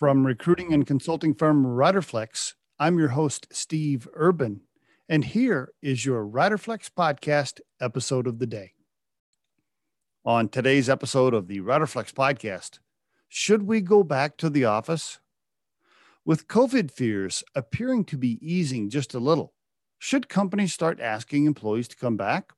From recruiting and consulting firm Riderflex, I'm your host, Steve Urban, and here is your Riderflex podcast episode of the day. On today's episode of the Riderflex podcast, should we go back to the office? With COVID fears appearing to be easing just a little, should companies start asking employees to come back?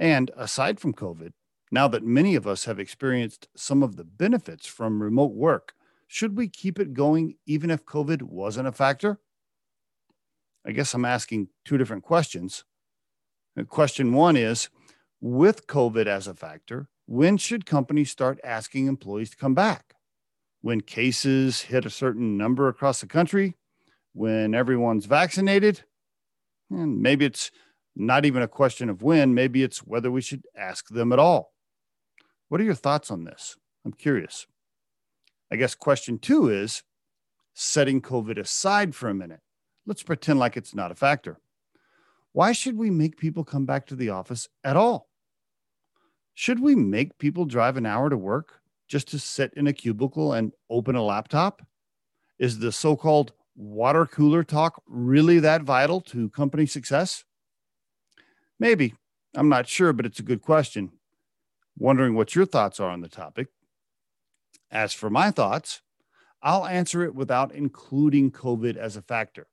And aside from COVID, now that many of us have experienced some of the benefits from remote work, should we keep it going even if COVID wasn't a factor? I guess I'm asking two different questions. Uh, question one is with COVID as a factor, when should companies start asking employees to come back? When cases hit a certain number across the country? When everyone's vaccinated? And maybe it's not even a question of when, maybe it's whether we should ask them at all. What are your thoughts on this? I'm curious. I guess question two is setting COVID aside for a minute. Let's pretend like it's not a factor. Why should we make people come back to the office at all? Should we make people drive an hour to work just to sit in a cubicle and open a laptop? Is the so called water cooler talk really that vital to company success? Maybe. I'm not sure, but it's a good question. Wondering what your thoughts are on the topic. As for my thoughts, I'll answer it without including COVID as a factor.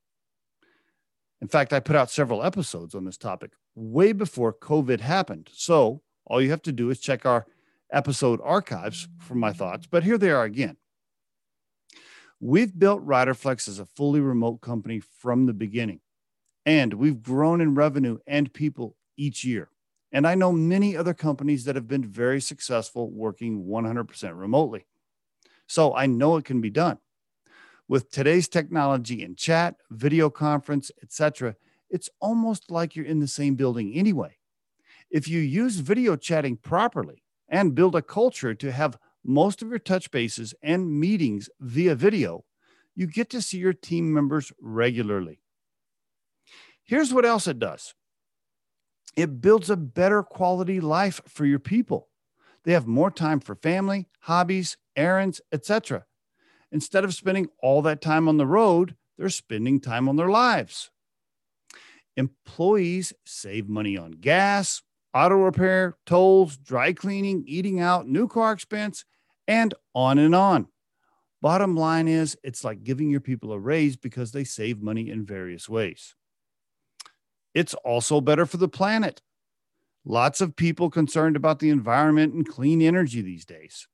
In fact, I put out several episodes on this topic way before COVID happened. So all you have to do is check our episode archives for my thoughts, but here they are again. We've built Riderflex as a fully remote company from the beginning, and we've grown in revenue and people each year. And I know many other companies that have been very successful working 100% remotely. So I know it can be done. With today's technology in chat, video conference, etc., it's almost like you're in the same building anyway. If you use video chatting properly and build a culture to have most of your touch bases and meetings via video, you get to see your team members regularly. Here's what else it does it builds a better quality life for your people. They have more time for family, hobbies, errands, etc. Instead of spending all that time on the road, they're spending time on their lives. Employees save money on gas, auto repair, tolls, dry cleaning, eating out, new car expense, and on and on. Bottom line is, it's like giving your people a raise because they save money in various ways. It's also better for the planet. Lots of people concerned about the environment and clean energy these days.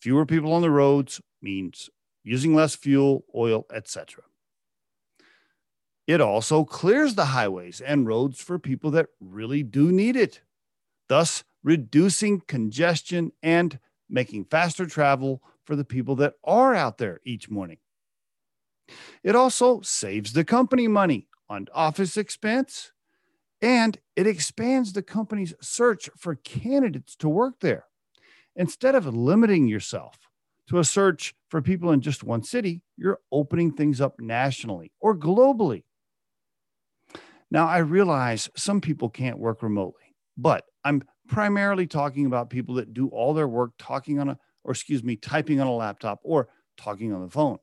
Fewer people on the roads means using less fuel, oil, etc. It also clears the highways and roads for people that really do need it, thus reducing congestion and making faster travel for the people that are out there each morning. It also saves the company money on office expense and it expands the company's search for candidates to work there. Instead of limiting yourself to a search for people in just one city, you're opening things up nationally or globally. Now, I realize some people can't work remotely, but I'm primarily talking about people that do all their work talking on a, or excuse me, typing on a laptop or talking on the phone.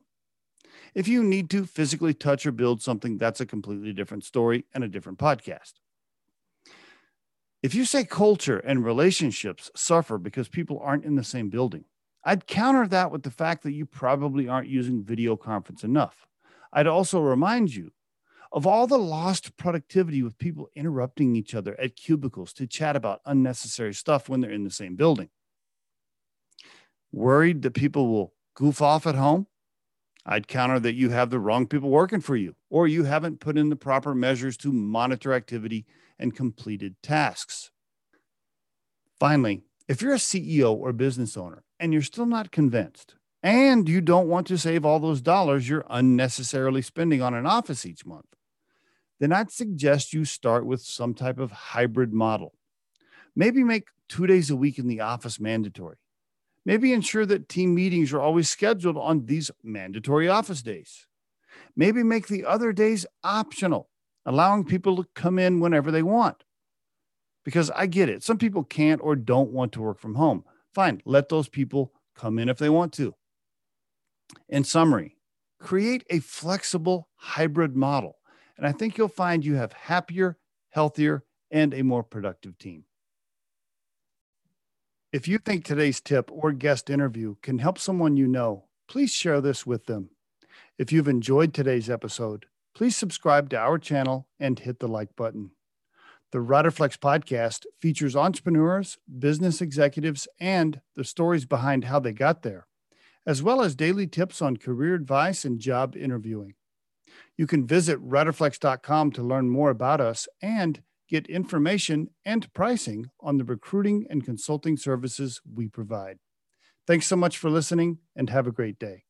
If you need to physically touch or build something, that's a completely different story and a different podcast. If you say culture and relationships suffer because people aren't in the same building, I'd counter that with the fact that you probably aren't using video conference enough. I'd also remind you of all the lost productivity with people interrupting each other at cubicles to chat about unnecessary stuff when they're in the same building. Worried that people will goof off at home? I'd counter that you have the wrong people working for you, or you haven't put in the proper measures to monitor activity and completed tasks. Finally, if you're a CEO or business owner and you're still not convinced, and you don't want to save all those dollars you're unnecessarily spending on an office each month, then I'd suggest you start with some type of hybrid model. Maybe make two days a week in the office mandatory. Maybe ensure that team meetings are always scheduled on these mandatory office days. Maybe make the other days optional allowing people to come in whenever they want. Because I get it. Some people can't or don't want to work from home. Fine, let those people come in if they want to. In summary, create a flexible hybrid model, and I think you'll find you have happier, healthier, and a more productive team. If you think today's tip or guest interview can help someone you know, please share this with them. If you've enjoyed today's episode, please subscribe to our channel and hit the like button. The Riderflex podcast features entrepreneurs, business executives, and the stories behind how they got there, as well as daily tips on career advice and job interviewing. You can visit riderflex.com to learn more about us and get information and pricing on the recruiting and consulting services we provide. Thanks so much for listening and have a great day.